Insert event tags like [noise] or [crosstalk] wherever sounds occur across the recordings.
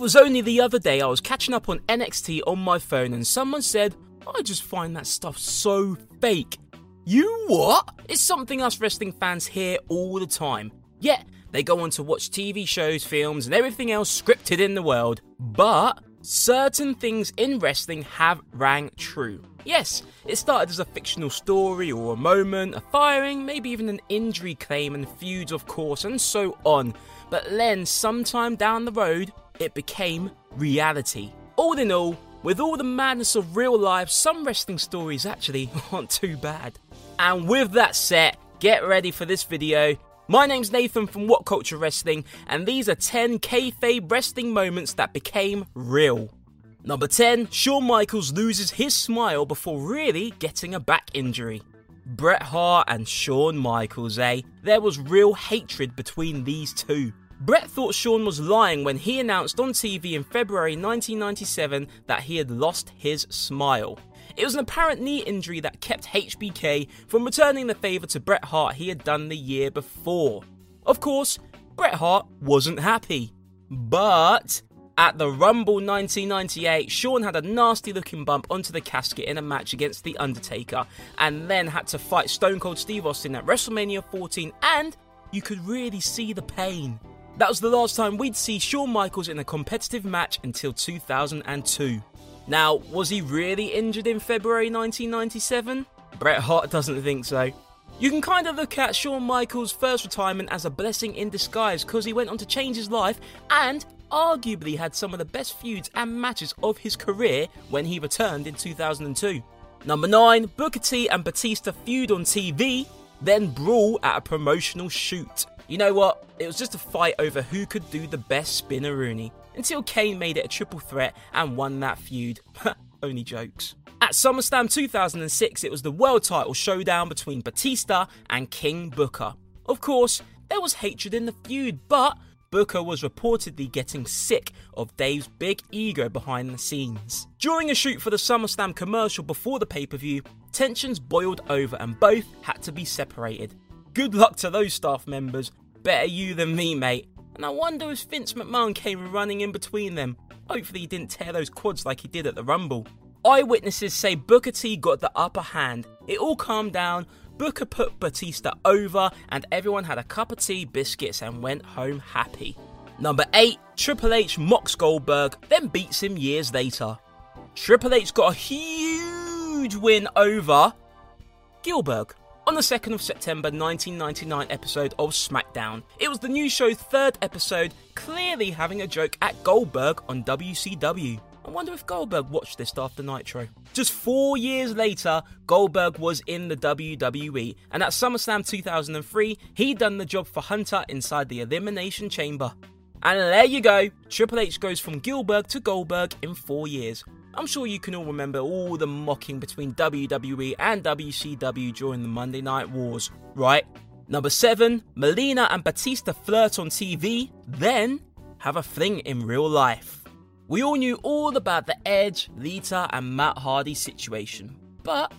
It was only the other day I was catching up on NXT on my phone and someone said, I just find that stuff so fake. You what? It's something us wrestling fans hear all the time. Yet, they go on to watch TV shows, films, and everything else scripted in the world. But certain things in wrestling have rang true. Yes, it started as a fictional story or a moment, a firing, maybe even an injury claim and feuds, of course, and so on. But then, sometime down the road, it became reality. All in all, with all the madness of real life, some wrestling stories actually [laughs] aren't too bad. And with that set, get ready for this video. My name's Nathan from What Culture Wrestling, and these are 10 kayfabe wrestling moments that became real. Number 10, Shawn Michaels loses his smile before really getting a back injury. Bret Hart and Shawn Michaels, eh? There was real hatred between these two. Bret thought Shawn was lying when he announced on TV in February 1997 that he had lost his smile. It was an apparent knee injury that kept HBK from returning the favour to Bret Hart he had done the year before. Of course, Bret Hart wasn't happy. But at the Rumble 1998, Shawn had a nasty looking bump onto the casket in a match against The Undertaker, and then had to fight Stone Cold Steve Austin at WrestleMania 14, and you could really see the pain. That was the last time we'd see Shawn Michaels in a competitive match until 2002. Now, was he really injured in February 1997? Bret Hart doesn't think so. You can kind of look at Shawn Michaels' first retirement as a blessing in disguise because he went on to change his life and arguably had some of the best feuds and matches of his career when he returned in 2002. Number 9, Booker T and Batista feud on TV, then brawl at a promotional shoot. You know what? It was just a fight over who could do the best Spinaroonie until Kane made it a triple threat and won that feud. [laughs] Only jokes. At SummerSlam 2006, it was the world title showdown between Batista and King Booker. Of course, there was hatred in the feud, but Booker was reportedly getting sick of Dave's big ego behind the scenes. During a shoot for the SummerSlam commercial before the pay per view, tensions boiled over and both had to be separated. Good luck to those staff members. Better you than me, mate. And I wonder if Vince McMahon came running in between them. Hopefully, he didn't tear those quads like he did at the Rumble. Eyewitnesses say Booker T got the upper hand. It all calmed down. Booker put Batista over, and everyone had a cup of tea, biscuits, and went home happy. Number 8, Triple H mocks Goldberg, then beats him years later. Triple H got a huge win over Gillberg on the 2nd of September 1999 episode of SmackDown. It was the new show's third episode, clearly having a joke at Goldberg on WCW. I wonder if Goldberg watched this after Nitro. Just four years later, Goldberg was in the WWE, and at SummerSlam 2003, he done the job for Hunter inside the Elimination Chamber. And there you go, Triple H goes from Gillberg to Goldberg in four years. I'm sure you can all remember all the mocking between WWE and WCW during the Monday Night Wars, right? Number 7, Melina and Batista flirt on TV, then have a fling in real life. We all knew all about the Edge, Lita, and Matt Hardy situation, but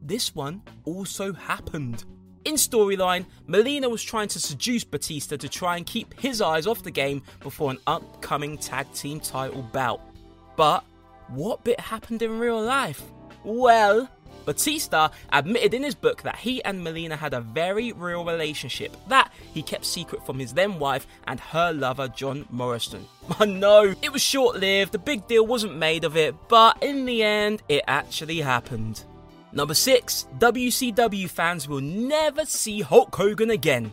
this one also happened. In storyline, Melina was trying to seduce Batista to try and keep his eyes off the game before an upcoming tag team title bout. But what bit happened in real life? Well, Batista admitted in his book that he and Melina had a very real relationship that he kept secret from his then wife and her lover John Morrison. [laughs] Oh, I know, it was short lived, the big deal wasn't made of it, but in the end, it actually happened. Number 6, WCW fans will never see Hulk Hogan again.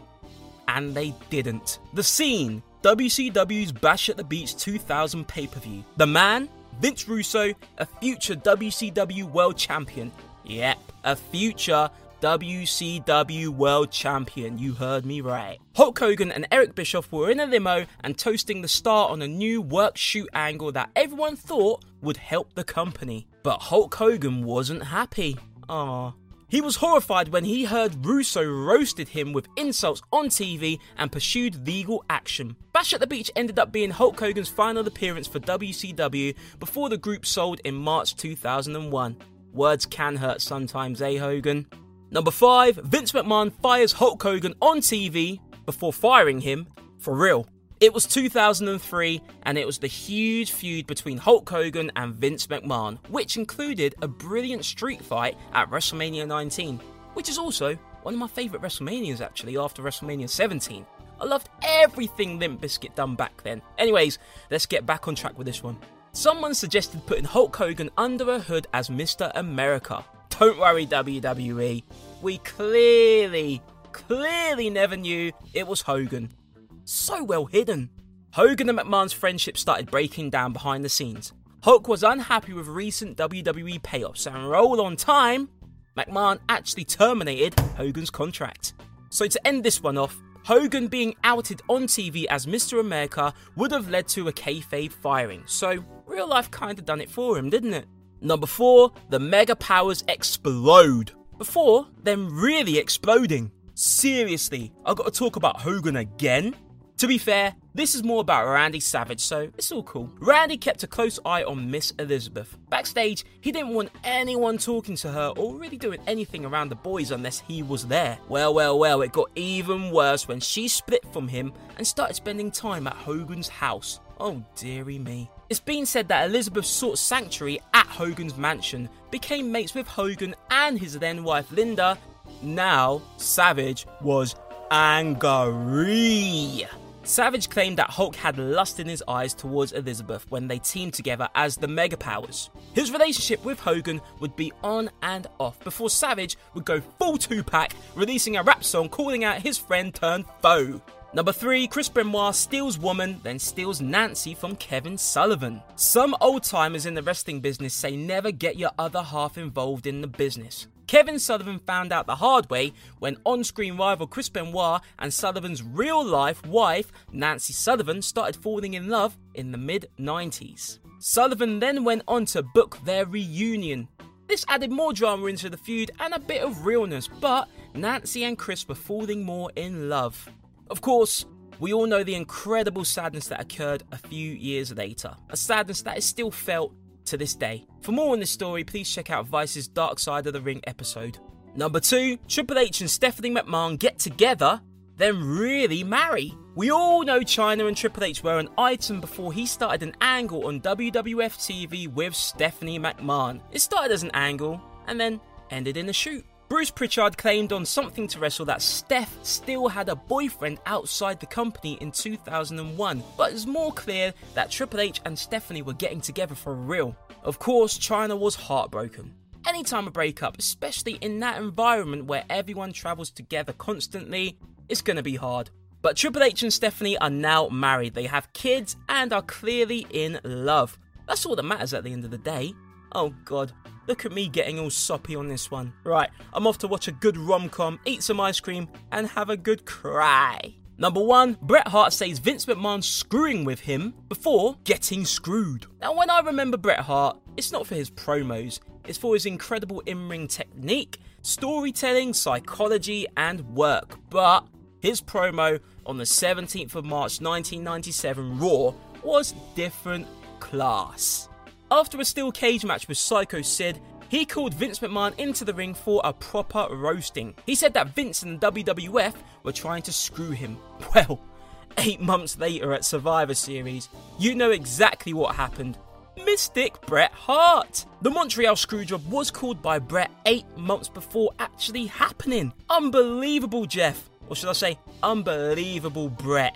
And they didn't. The scene WCW's Bash at the Beach 2000 pay per view. The man, Vince Russo, a future WCW World Champion, Yep, a future WCW World Champion. You heard me right. Hulk Hogan and Eric Bischoff were in a limo and toasting the star on a new work shoot angle that everyone thought would help the company. But Hulk Hogan wasn't happy. Ah. He was horrified when he heard Russo roasted him with insults on TV and pursued legal action. Bash at the Beach ended up being Hulk Hogan's final appearance for WCW before the group sold in March 2001. Words can hurt sometimes, eh, Hogan? Number 5, Vince McMahon fires Hulk Hogan on TV before firing him for real. It was 2003 and it was the huge feud between Hulk Hogan and Vince McMahon, which included a brilliant street fight at WrestleMania 19, which is also one of my favourite WrestleManias actually after WrestleMania 17. I loved everything Limp Bizkit done back then. Anyways, let's get back on track with this one. Someone suggested putting Hulk Hogan under a hood as Mr. America. Don't worry, WWE. We clearly, clearly never knew it was Hogan. So well hidden. Hogan and McMahon's friendship started breaking down behind the scenes. Hulk was unhappy with recent WWE payoffs and roll on time, McMahon actually terminated Hogan's contract. So to end this one off, Hogan being outed on TV as Mr. America would have led to a kayfabe firing, so real life kinda done it for him, didn't it? Number 4, the mega powers explode. Before them really exploding. Seriously, I gotta talk about Hogan again? To be fair, this is more about Randy Savage, so it's all cool. Randy kept a close eye on Miss Elizabeth. Backstage, he didn't want anyone talking to her or really doing anything around the boys unless he was there. Well, well, well, it got even worse when she split from him and started spending time at Hogan's house. Oh, dearie me. It's been said that Elizabeth sought sanctuary at Hogan's mansion, became mates with Hogan and his then wife Linda. Now, Savage was angry. Savage claimed that Hulk had lust in his eyes towards Elizabeth when they teamed together as the Mega Powers. His relationship with Hogan would be on and off before Savage would go full Tupac, releasing a rap song calling out his friend turned foe. Number 3, Chris Benoit steals woman, then steals Nancy from Kevin Sullivan. Some old timers in the wrestling business say never get your other half involved in the business. Kevin Sullivan found out the hard way when on screen rival Chris Benoit and Sullivan's real life wife, Nancy Sullivan, started falling in love in the mid 90s. Sullivan then went on to book their reunion. This added more drama into the feud and a bit of realness, but Nancy and Chris were falling more in love. Of course, we all know the incredible sadness that occurred a few years later, a sadness that is still felt to this day. For more on this story, please check out Vice's Dark Side of the Ring episode. Number 2, Triple H and Stephanie McMahon get together, then really marry. We all know Chyna and Triple H were an item before he started an angle on WWF TV with Stephanie McMahon. It started as an angle and then ended in a shoot. Bruce Prichard claimed on Something to Wrestle that Steph still had a boyfriend outside the company in 2001, but it's more clear that Triple H and Stephanie were getting together for real. Of course, Chyna was heartbroken. Anytime a breakup, especially in that environment where everyone travels together constantly, it's gonna be hard. But Triple H and Stephanie are now married, they have kids, and are clearly in love. That's all that matters at the end of the day. Oh god, Look at me getting all soppy on this one. Right, I'm off to watch a good rom com, eat some ice cream, and have a good cry. Number one, Bret Hart says Vince McMahon screwing with him before getting screwed. Now, when I remember Bret Hart, it's not for his promos, it's for his incredible in ring technique, storytelling, psychology, and work. But his promo on the 17th of March 1997 Raw was different class. After a steel cage match with Psycho Sid, he called Vince McMahon into the ring for a proper roasting. He said that Vince and the WWF were trying to screw him. [laughs] Well, eight months later at Survivor Series, you know exactly what happened. Mystic Bret Hart. The Montreal Screwjob was called by Bret eight months before actually happening. Unbelievable, Jeff. Or should I say, unbelievable, Bret.